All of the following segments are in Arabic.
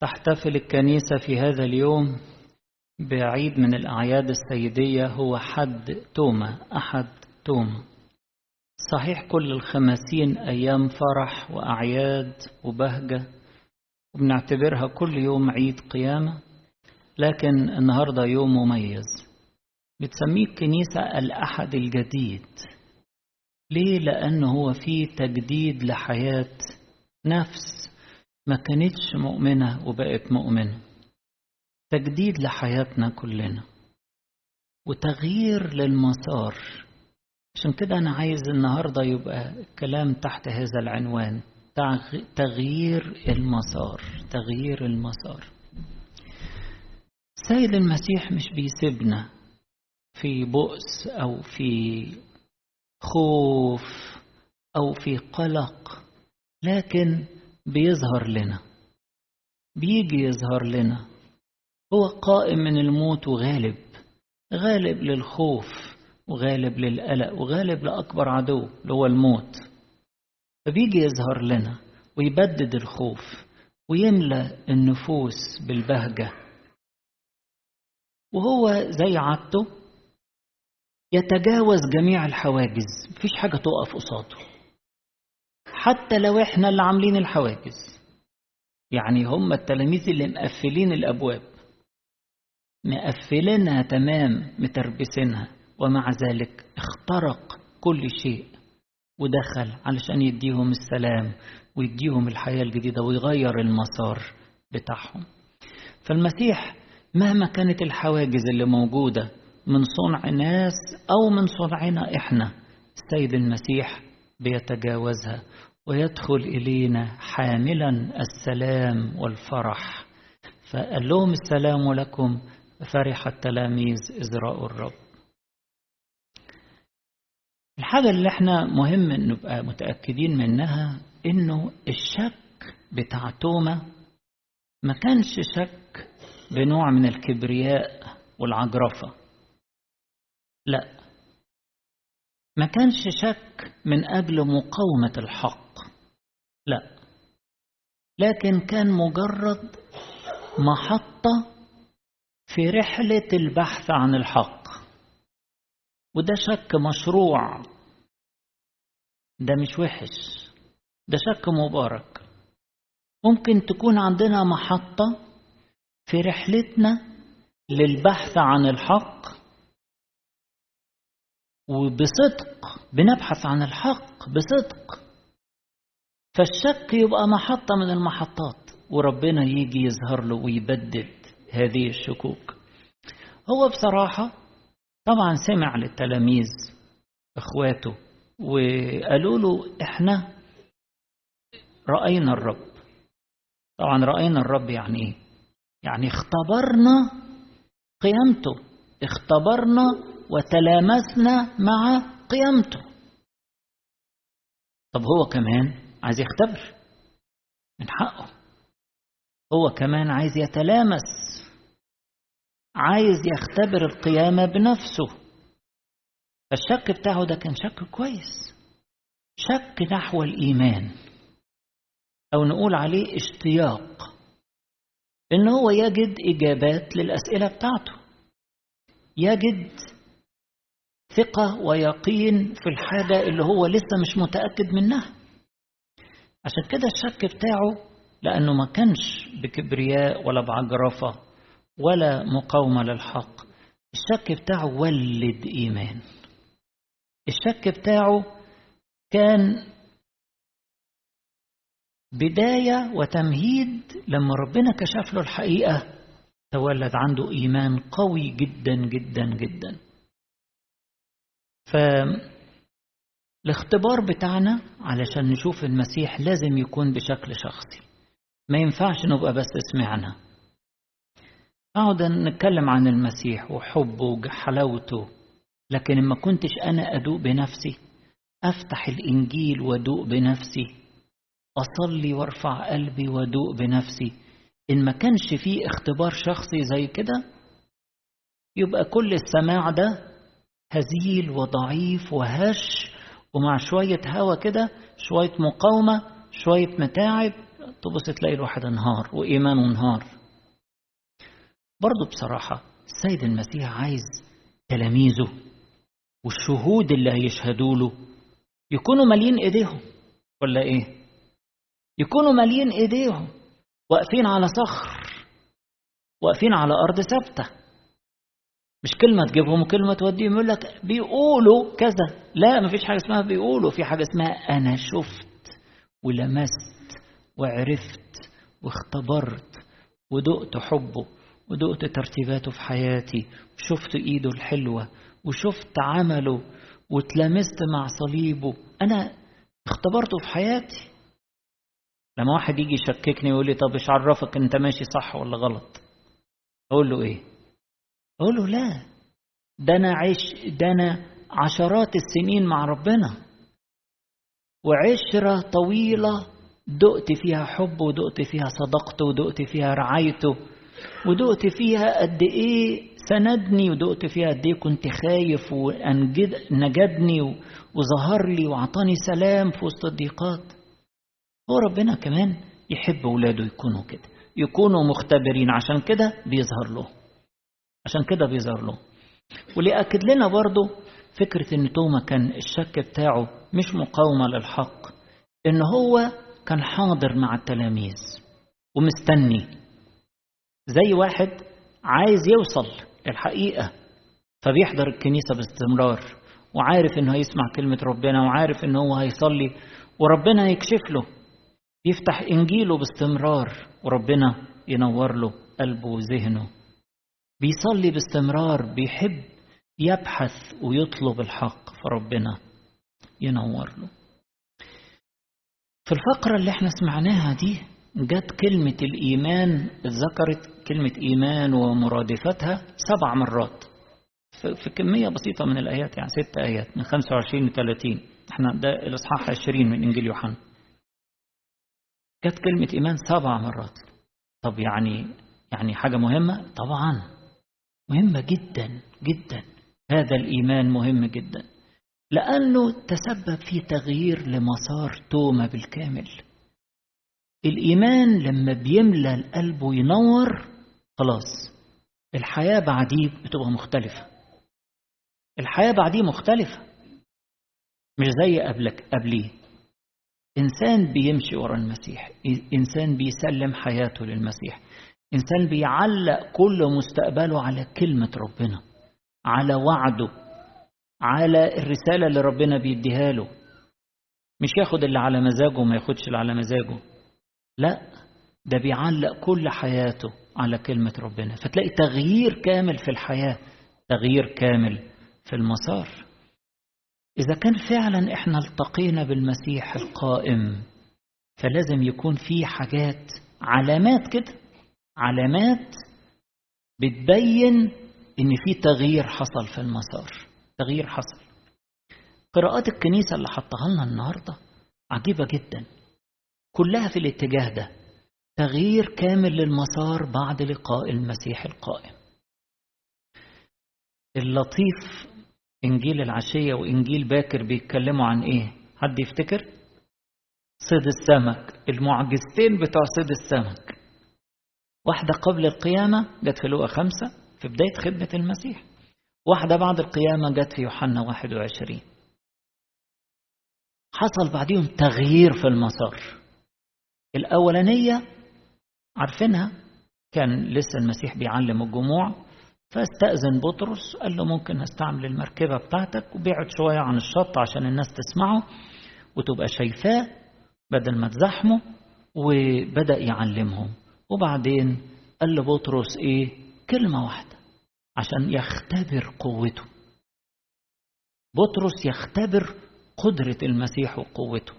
تحتفل الكنيسة في هذا اليوم بعيد من الأعياد السيدية هو حد توما أحد توما. صحيح كل الخمسين أيام فرح وأعياد وبهجة وبنعتبرها كل يوم عيد قيامة لكن النهاردة يوم مميز. بتسميه الكنيسة الأحد الجديد. ليه؟ لأنه هو فيه تجديد لحياة نفس ما كانتش مؤمنة وبقت مؤمنة. تجديد لحياتنا كلنا. وتغيير للمسار. عشان كده أنا عايز النهاردة يبقى الكلام تحت هذا العنوان. تغيير المسار. تغيير المسار. سيد المسيح مش بيسيبنا في بؤس أو في خوف أو في قلق. لكن بيظهر لنا. بيجي يظهر لنا. هو قائم من الموت وغالب. غالب للخوف وغالب للقلق وغالب لأكبر عدو اللي هو الموت. فبيجي يظهر لنا ويبدد الخوف ويملى النفوس بالبهجة. وهو زي عادته يتجاوز جميع الحواجز. مفيش حاجة تقف قصاده. حتى لو إحنا اللي عاملين الحواجز. يعني هم التلاميذ اللي مقفلين الأبواب. مقفلينها تمام متربسينها. ومع ذلك اخترق كل شيء. ودخل علشان يديهم السلام ويديهم الحياة الجديدة ويغير المسار بتاعهم. فالمسيح مهما كانت الحواجز اللي موجودة من صنع ناس أو من صنعنا إحنا السيد المسيح بيتجاوزها. ويدخل إلينا حاملا السلام والفرح. فقال لهم السلام لكم فرح التلاميذ إذ رأوا الرب. الحاجة اللي إحنا مهم نبقى متأكدين منها إنه الشك بتاع توما ما كانش شك بنوع من الكبرياء والعجرفة. لا ما كانش شك من أجل مقاومة الحق. لا. لكن كان مجرد محطة في رحلة البحث عن الحق. وده شك مشروع. ده مش وحش. ده شك مبارك. ممكن تكون عندنا محطة في رحلتنا للبحث عن الحق وبصدق بنبحث عن الحق بصدق. فالشك يبقى محطة من المحطات وربنا يجي يظهر له ويبدد هذه الشكوك. هو بصراحة طبعا سمع للتلاميذ إخواته وقالوا له إحنا رأينا الرب. طبعا رأينا الرب يعني إيه؟ يعني اختبرنا قيامته اختبرنا وتلامسنا مع قيامته. طب هو كمان عايز يختبر من حقه. هو كمان عايز يتلامس. عايز يختبر القيامة بنفسه. فالشك بتاعه ده كان شك كويس. شك نحو الإيمان. أو نقول عليه اشتياق. إن هو يجد إجابات للأسئلة بتاعته. يجد ثقة ويقين في الحاجة اللي هو لسه مش متأكد منها. عشان كده الشك بتاعه لأنه ما كانش بكبرياء ولا بعجرفة ولا مقاومة للحق. الشك بتاعه ولد إيمان. الشك بتاعه كان بداية وتمهيد لما ربنا كشف له الحقيقة تولد عنده إيمان قوي جدا جدا جدا. فالاختبار بتاعنا علشان نشوف المسيح لازم يكون بشكل شخصي. ما ينفعش نبقى بس سمعنا. أقعد نتكلم عن المسيح وحبه وحلاوته لكن ما كنتش أنا أدوق بنفسي أفتح الإنجيل وأدوق بنفسي أصلي وأرفع قلبي وأدوق بنفسي. إن ما كانش فيه اختبار شخصي زي كده يبقى كل السماع ده هزيل وضعيف وهش ومع شوية هوا كده شوية مقاومة شوية متاعب تبص تلاقي الواحد انهار وإيمانه انهار. برضه بصراحة السيد المسيح عايز تلاميذه والشهود اللي هيشهدوا له يكونوا مالين إيديهم ولا إيه؟ يكونوا مالين إيديهم واقفين على صخر واقفين على أرض ثابتة. مش كلمة تجيبهم وكلمة توديهم يقول لك بيقولوا كذا. لا مفيش حاجة اسمها بيقولوا في حاجة اسمها أنا شفت ولمست وعرفت واختبرت ودقت حبه ودقت ترتيباته في حياتي وشفت إيده الحلوة وشفت عمله واتلمست مع صليبه. أنا اختبرته في حياتي. لما واحد يجي يشككني ويقول لي طب إيش عرفك أنت ماشي صح ولا غلط؟ أقول له إيه؟ أقول له لا. ده أنا عيش ده أنا عشرات السنين مع ربنا. وعشرة طويلة دقت فيها حب ودقت فيها صدقته ودقت فيها رعايته ودقت فيها قد إيه سندني ودقت فيها قد إيه كنت خايف ونجدني وظهر لي وعطاني سلام في وسط الضيقات. هو ربنا كمان يحب اولاده يكونوا كده يكونوا مختبرين عشان كده بيظهر له. عشان كده بيظهر له واللي أكد لنا برضه فكرة إن توما كان الشك بتاعه مش مقاومة للحق إن هو كان حاضر مع التلاميذ ومستني. زي واحد عايز يوصل للحقيقة فبيحضر الكنيسة باستمرار وعارف إنه هيسمع كلمة ربنا وعارف إن هو هيصلي وربنا يكشف له يفتح إنجيله باستمرار وربنا ينور له قلبه وذهنه. بيصلي باستمرار بيحب يبحث ويطلب الحق فربنا ينور له. في الفقرة اللي إحنا سمعناها دي جت كلمة الإيمان اتذكرت كلمة إيمان ومرادفتها سبع مرات. في كمية بسيطة من الآيات يعني ست آيات من 25 ل 30 إحنا ده الإصحاح 20 من إنجيل يوحنا. جت كلمة إيمان سبع مرات. طب يعني يعني حاجة مهمة؟ طبعا. مهمة جدا جدا. هذا الإيمان مهم جدا. لأنه تسبب في تغيير لمسار توما بالكامل. الإيمان لما بيملى القلب وينور خلاص. الحياة بعديه بتبقى مختلفة. الحياة بعديه مختلفة. مش زي قبلك قبليه. إنسان بيمشي ورا المسيح. إنسان بيسلم حياته للمسيح. إنسان بيعلق كل مستقبله على كلمة ربنا على وعده على الرسالة اللي ربنا بيديها له. مش ياخد اللي على مزاجه وما ياخدش اللي على مزاجه. لا ده بيعلق كل حياته على كلمة ربنا. فتلاقي تغيير كامل في الحياة تغيير كامل في المسار. إذا كان فعلا إحنا التقينا بالمسيح القائم فلازم يكون في حاجات علامات كده علامات بتبين إن في تغيير حصل في المسار. تغيير حصل. قراءات الكنيسة اللي حطها لنا النهارده عجيبة جدا. كلها في الاتجاه ده. تغيير كامل للمسار بعد لقاء المسيح القائم. اللطيف إنجيل العشية وإنجيل باكر بيتكلموا عن إيه؟ حد يفتكر؟ صيد السمك. المعجزتين بتوع صيد السمك. واحدة قبل القيامة جت في لوقا خمسة في بداية خدمة المسيح. واحدة بعد القيامة جت في يوحنا 21 حصل بعديهم تغيير في المسار. الأولانية عارفينها؟ كان لسه المسيح بيعلم الجموع. فاستأذن بطرس قال له ممكن استعمل المركبة بتاعتك وبيعد شوية عن الشط عشان الناس تسمعه وتبقى شايفاه بدل ما تزحمه وبدأ يعلمهم. وبعدين قال لبطرس إيه؟ كلمة واحدة عشان يختبر قوته. بطرس يختبر قدرة المسيح وقوته.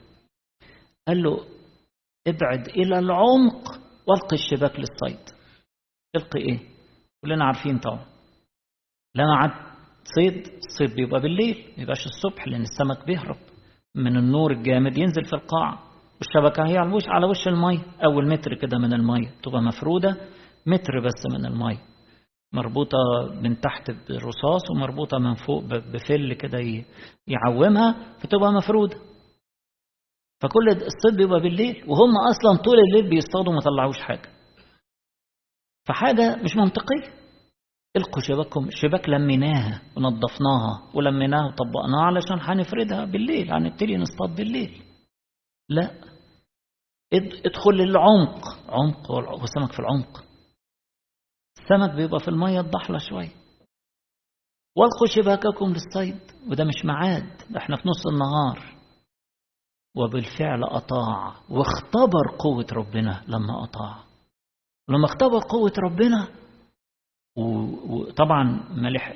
قال له ابعد إلى العمق والقي الشباك للصيد. تلقي إيه؟ كلنا عارفين طبعا. لما عد صيد الصيد بيبقى بالليل ما يبقاش الصبح لأن السمك بيهرب من النور الجامد ينزل في القاع. والشبكة هي على وش على وش المية أول متر كده من المية تبقى مفرودة متر بس من المية مربوطة من تحت برصاص ومربوطة من فوق بفل كده يعومها فتبقى مفرودة. فكل الصيد بيبقى بالليل وهم أصلا طول الليل بيصطادوا ما طلعوش حاجة. فحاجة مش منطقية. القوا شباككم الشباك لميناها ونظفناها ولميناها وطبقناها علشان هنفردها بالليل. هنبتدي نصطاد بالليل. لا. ادخل للعمق. عمق والسمك في العمق. السمك بيبقى في المية الضحلة شوية والقوا شباككم للصيد. وده مش معاد. ده إحنا في نص النهار. وبالفعل أطاع. واختبر قوة ربنا لما أطاع. لما اختبر قوة ربنا وطبعا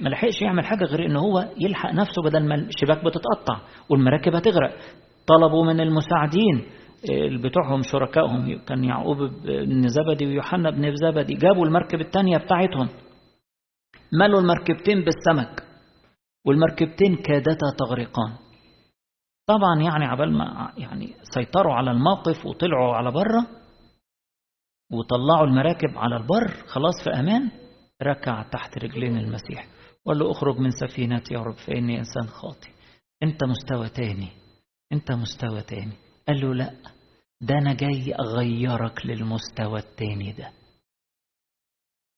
ما لحقش يعمل حاجة غير إن هو يلحق نفسه بدل ما الشباك بتتقطع والمراكب هتغرق. طلبوا من المساعدين بتوعهم شركائهم كان يعقوب بن زبدي ويوحنا بن زبدي جابوا المركب الثانية بتاعتهم. ملوا المركبتين بالسمك والمركبتين كادتا تغرقان. طبعا يعني عبال ما يعني سيطروا على الموقف وطلعوا على بره وطلعوا المراكب على البر خلاص في أمان ركع تحت رجلين المسيح. وقال له اخرج من سفينتي يا رب فإني إنسان خاطئ. أنت مستوى تاني. أنت مستوى تاني. قال له لا ده أنا جاي أغيرك للمستوى التاني ده.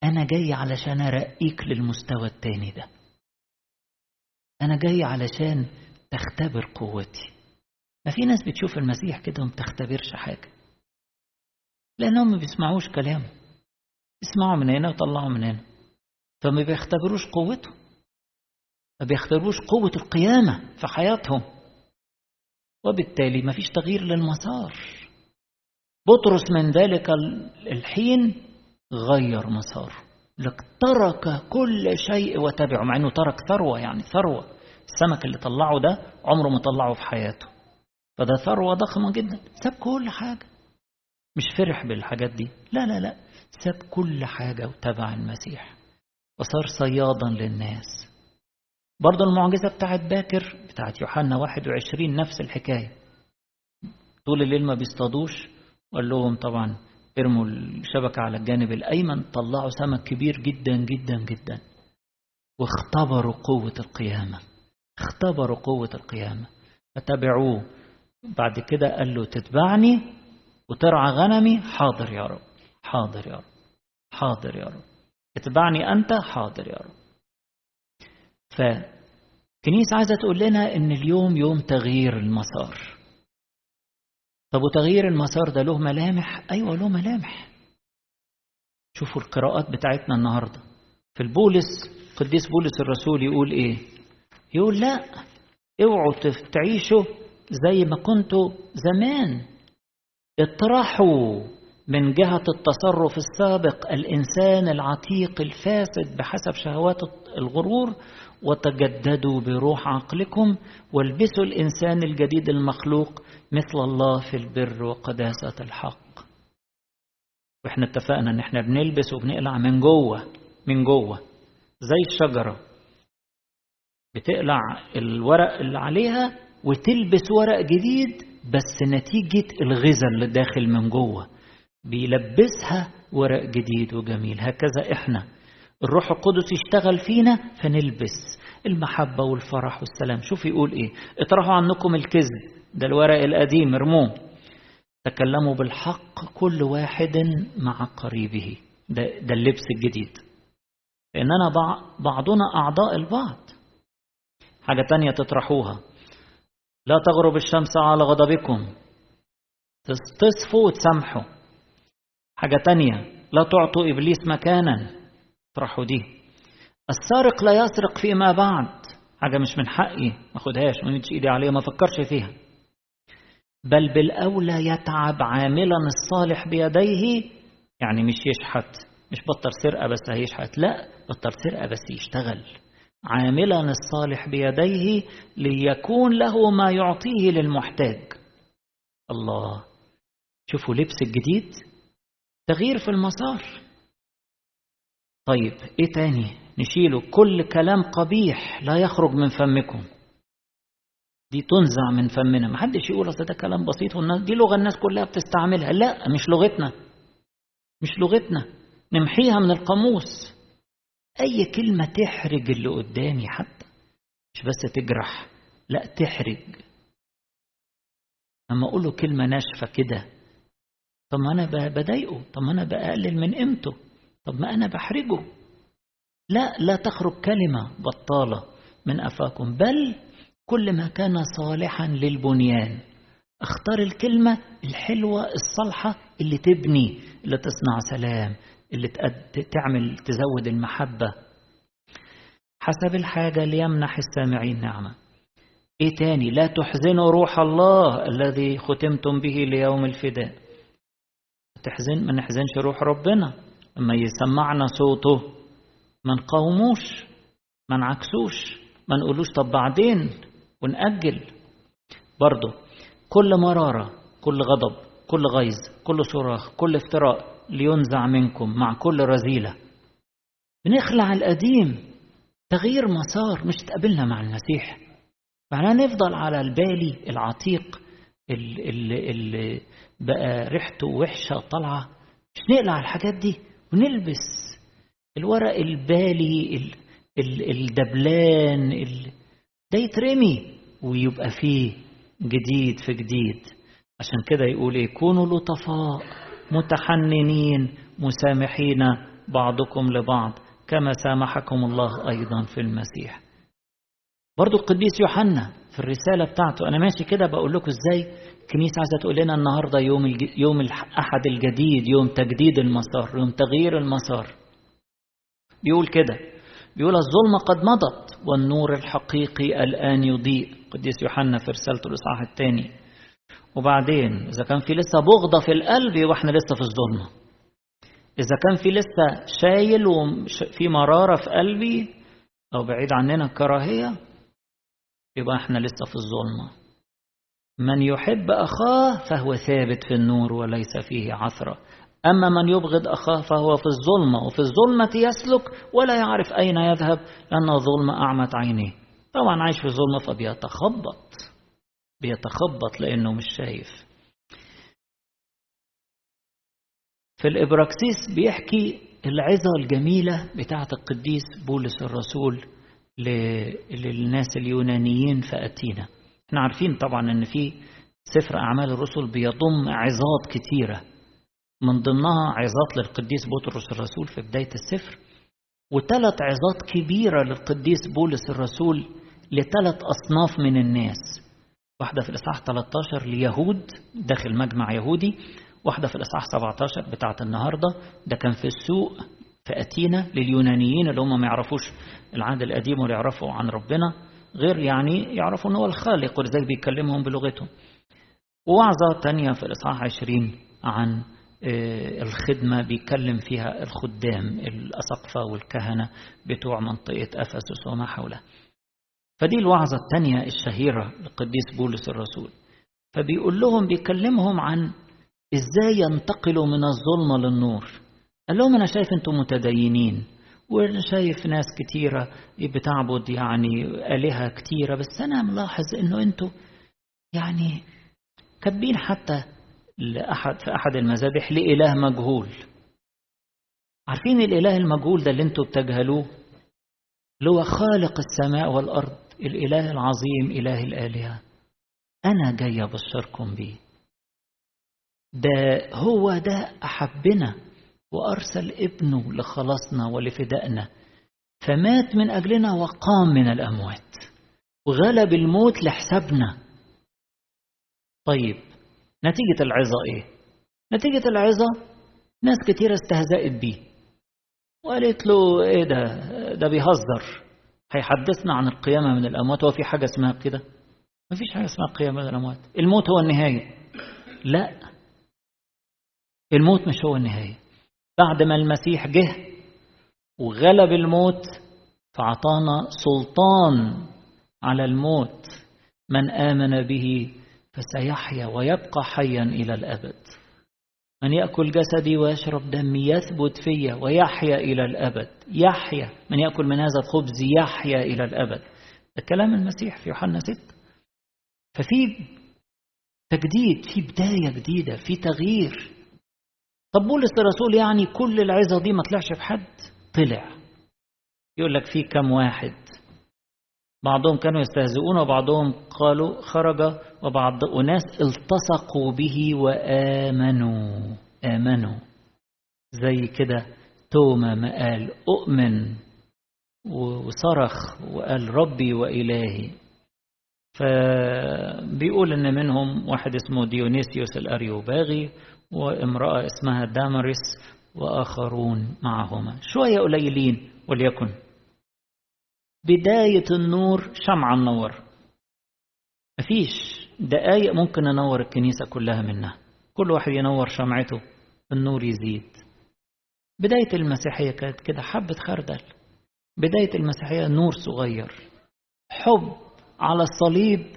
أنا جاي علشان أرقيك للمستوى التاني ده. أنا جاي علشان تختبر قوتي. ما في ناس بتشوف المسيح كده وما بتختبرش حاجة. لأنهم ما بيسمعوش كلامه يسمعوا من هنا ويطلعوا من هنا. فما بيختبروش قوته. ما بيختبروش قوة القيامة في حياتهم. وبالتالي ما فيش تغيير للمسار. بطرس من ذلك الحين غير مساره لك ترك كل شيء وتبعه مع إنه ترك ثروة يعني ثروة. السمك اللي طلعه ده عمره ما طلعه في حياته. فده ثروة ضخمة جدا. ساب كل حاجة. مش فرح بالحاجات دي. لا لا لا. ساب كل حاجة وتبع المسيح. وصار صيادا للناس. برضه المعجزة بتاعت باكر بتاعت يوحنا 21 نفس الحكاية. طول الليل ما بيصطادوش وقال لهم طبعا ارموا الشبكة على الجانب الأيمن طلعوا سمك كبير جدا جدا جدا. واختبروا قوة القيامة. اختبروا قوة القيامة. فتبعوه بعد كده قال له تتبعني وترعى غنمي. حاضر يا رب حاضر يا رب حاضر يا رب. اتبعني أنت حاضر يا رب. فكنيسة عايزة تقول لنا إن اليوم يوم تغيير المسار. طب وتغيير المسار ده له ملامح؟ أيوة له ملامح. شوفوا القراءات بتاعتنا النهاردة. في البولس قديس بولس الرسول يقول إيه؟ يقول لا اوعوا تعيشوا زي ما كنتوا زمان. اطرحوا. من جهة التصرف السابق الإنسان العتيق الفاسد بحسب شهوات الغرور وتجددوا بروح عقلكم والبسوا الإنسان الجديد المخلوق مثل الله في البر وقداسة الحق. وإحنا اتفقنا إن إحنا بنلبس وبنقلع من جوه من جوه زي الشجرة. بتقلع الورق اللي عليها وتلبس ورق جديد بس نتيجة الغذاء اللي داخل من جوه. بيلبسها ورق جديد وجميل. هكذا إحنا. الروح القدس يشتغل فينا فنلبس. المحبة والفرح والسلام. شوف يقول إيه. اطرحوا عنكم الكذب. ده الورق القديم ارموه. تكلموا بالحق كل واحد مع قريبه. ده, ده اللبس الجديد. لأننا بعضنا أعضاء البعض. حاجة تانية تطرحوها. لا تغرب الشمس على غضبكم. تصفوا وتسامحوا. حاجة تانية. لا تعطوا إبليس مكانا. اطرحوا دي. السارق لا يسرق فيما بعد. حاجة مش من حقي. ما أخدهاش. ما إيدي عليها. ما فكرش فيها. بل بالأولى يتعب عاملا الصالح بيديه. يعني مش يشحت. مش بطل سرقة بس هيشحت. لا بطل سرقة بس يشتغل. عاملا الصالح بيديه ليكون له ما يعطيه للمحتاج. الله. شوفوا لبس الجديد. تغيير في المسار. طيب إيه تاني؟ نشيله. كل كلام قبيح لا يخرج من فمكم. دي تنزع من فمنا. ما حدش يقول أصل ده كلام بسيط والناس دي لغة الناس كلها بتستعملها. لا مش لغتنا. مش لغتنا. نمحيها من القاموس. أي كلمة تحرج اللي قدامي حتى. مش بس تجرح لا تحرج. لما أقول له كلمة ناشفة كده طب ما أنا بضايقه. طب ما أنا بقلل من قيمته. طب ما أنا بحرجه. لا لا تخرج كلمة بطالة من أفاكم بل كل ما كان صالحا للبنيان. اختار الكلمة الحلوة الصالحة اللي تبني اللي تصنع سلام اللي تعمل تزود المحبة. حسب الحاجة ليمنح السامعين نعمة. إيه تاني؟ لا تحزنوا روح الله الذي ختمتم به ليوم الفداء. تحزن ما نحزنش روح ربنا. لما يسمعنا صوته ما نقاوموش ما نعكسوش ما نقولوش طب بعدين ونأجل. برضه كل مرارة كل غضب كل غيظ كل صراخ كل افتراء لينزع منكم مع كل رذيلة. بنخلع القديم تغيير مسار مش تقابلنا مع المسيح. فاحنا نفضل على البالي العتيق اللي, اللي بقى ريحته وحشة طالعة مش نقلع الحاجات دي ونلبس الورق البالي الدبلان ده يترمي ويبقى فيه جديد في جديد. عشان كده يقول إيه؟ كونوا لطفاء متحننين مسامحين بعضكم لبعض كما سامحكم الله أيضا في المسيح. برضو القديس يوحنا في الرسالة بتاعته أنا ماشي كده بقول لكم إزاي؟ الكنيسة عايزة تقول لنا النهاردة يوم الج... يوم الأحد الجديد يوم تجديد المسار يوم تغيير المسار. بيقول كده بيقول الظلمة قد مضت والنور الحقيقي الآن يضيء. قديس يوحنا في رسالته الإصحاح الثاني. وبعدين إذا كان في لسه بغضة في القلب يبقى إحنا لسه في الظلمة. إذا كان في لسه شايل وفي مرارة في قلبي أو بعيد عننا الكراهية يبقى إحنا لسه في الظلمة. من يحب أخاه فهو ثابت في النور وليس فيه عثرة. أما من يبغض أخاه فهو في الظلمة وفي الظلمة يسلك ولا يعرف أين يذهب لأن الظلمة أعمت عينيه. طبعا عايش في الظلمة فبيتخبط بيتخبط لأنه مش شايف. في الإبراكسيس بيحكي العظة الجميلة بتاعة القديس بولس الرسول للناس اليونانيين في أتينا إحنا عارفين طبعا إن في سفر أعمال الرسل بيضم عظات كتيرة. من ضمنها عظات للقديس بطرس الرسول في بداية السفر وثلاث عظات كبيرة للقديس بولس الرسول لثلاث أصناف من الناس. واحدة في الإصحاح 13 ليهود داخل مجمع يهودي. واحدة في الإصحاح 17 بتاعة النهاردة. ده كان في السوق في أتينا لليونانيين اللي هم ما يعرفوش العهد القديم ولا يعرفوا عن ربنا. غير يعني يعرفوا ان هو الخالق ولذلك بيكلمهم بلغتهم. ووعظة تانية في الإصحاح 20 عن الخدمة بيتكلم فيها الخدام الأسقفة والكهنة بتوع منطقة أفسس وما حولها فدي الوعظة التانية الشهيرة للقديس بولس الرسول. فبيقول لهم بيكلمهم عن إزاي ينتقلوا من الظلمة للنور. قال لهم أنا شايف أنتم متدينين. وشايف ناس كتيرة بتعبد يعني آلهة كتيرة بس أنا ملاحظ إنه أنتوا يعني كاتبين حتى لأحد في أحد المذابح لإله مجهول. عارفين الإله المجهول ده اللي أنتوا بتجهلوه؟ اللي هو خالق السماء والأرض الإله العظيم إله الآلهة. أنا جاي أبشركم بيه. ده هو ده أحبنا. وأرسل ابنه لخلاصنا ولفدائنا فمات من أجلنا وقام من الأموات وغلب الموت لحسابنا. طيب نتيجة العظة إيه؟ نتيجة العظة ناس كتيرة استهزأت بيه وقالت له إيه ده؟ ده بيهزر. هيحدثنا عن القيامة من الأموات هو في حاجة اسمها كده؟ مفيش حاجة اسمها القيامة من الأموات. الموت هو النهاية. لا. الموت مش هو النهاية. بعد ما المسيح جه وغلب الموت فأعطانا سلطان على الموت من آمن به فسيحيا ويبقى حيا إلى الأبد. من يأكل جسدي ويشرب دمي يثبت فيا ويحيا إلى الأبد. يحيا. من يأكل من هذا الخبز يحيا إلى الأبد. ده كلام المسيح في يوحنا 6 ففي تجديد في بداية جديدة في تغيير. طب بولس الرسول يعني كل العظة دي ما طلعش في حد؟ طلع. يقول لك في كم واحد. بعضهم كانوا يستهزئون وبعضهم قالوا خرج وبعض أناس التصقوا به وآمنوا. آمنوا. زي كده توما ما قال أؤمن وصرخ وقال ربي وإلهي. فبيقول إن منهم واحد اسمه ديونيسيوس الأريوباغي وامرأة اسمها دامرس وآخرون معهما. شوية قليلين وليكن. بداية النور شمعة منور. مفيش دقايق ممكن ننور الكنيسة كلها منها. كل واحد ينور شمعته النور يزيد. بداية المسيحية كانت كده حبة خردل. بداية المسيحية نور صغير. حب على الصليب.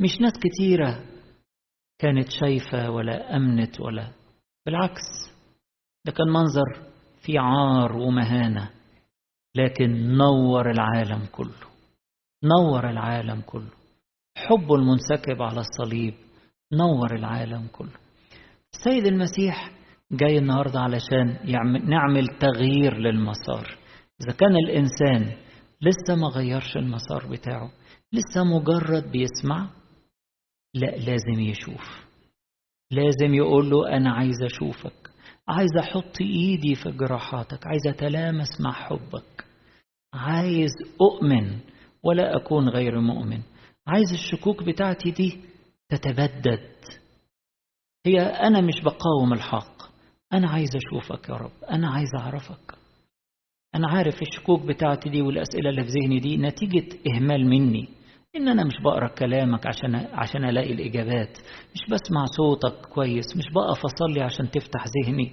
مش ناس كتيرة كانت شايفة ولا أمنت ولا. بالعكس ده كان منظر في عار ومهانة لكن نور العالم كله نور العالم كله. حبه المنسكب على الصليب نور العالم كله. السيد المسيح جاي النهاردة علشان نعمل تغيير للمسار. إذا كان الإنسان لسه ما غيرش المسار بتاعه لسه مجرد بيسمع لا لازم يشوف. لازم يقول له أنا عايز أشوفك. عايز أحط إيدي في جراحاتك. عايز أتلامس مع حبك. عايز أؤمن ولا أكون غير مؤمن. عايز الشكوك بتاعتي دي تتبدد. هي أنا مش بقاوم الحق. أنا عايز أشوفك يا رب. أنا عايز أعرفك. أنا عارف الشكوك بتاعتي دي والأسئلة اللي في ذهني دي نتيجة إهمال مني. إن أنا مش بقرأ كلامك عشان عشان ألاقي الإجابات. مش بسمع صوتك كويس مش بقف أصلي عشان تفتح ذهني.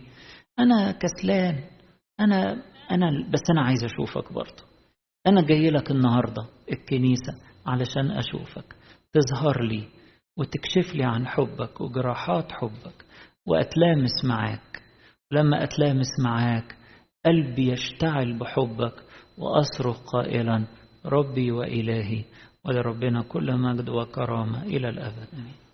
أنا كسلان. أنا أنا بس أنا عايز أشوفك برضه. أنا جاي لك النهاردة الكنيسة علشان أشوفك. تظهر لي وتكشف لي عن حبك وجراحات حبك وأتلامس معاك. لما أتلامس معاك قلبي يشتعل بحبك وأصرخ قائلا ربي وإلهي ولربنا كل مجد وكرامة إلى الأبد. آمين.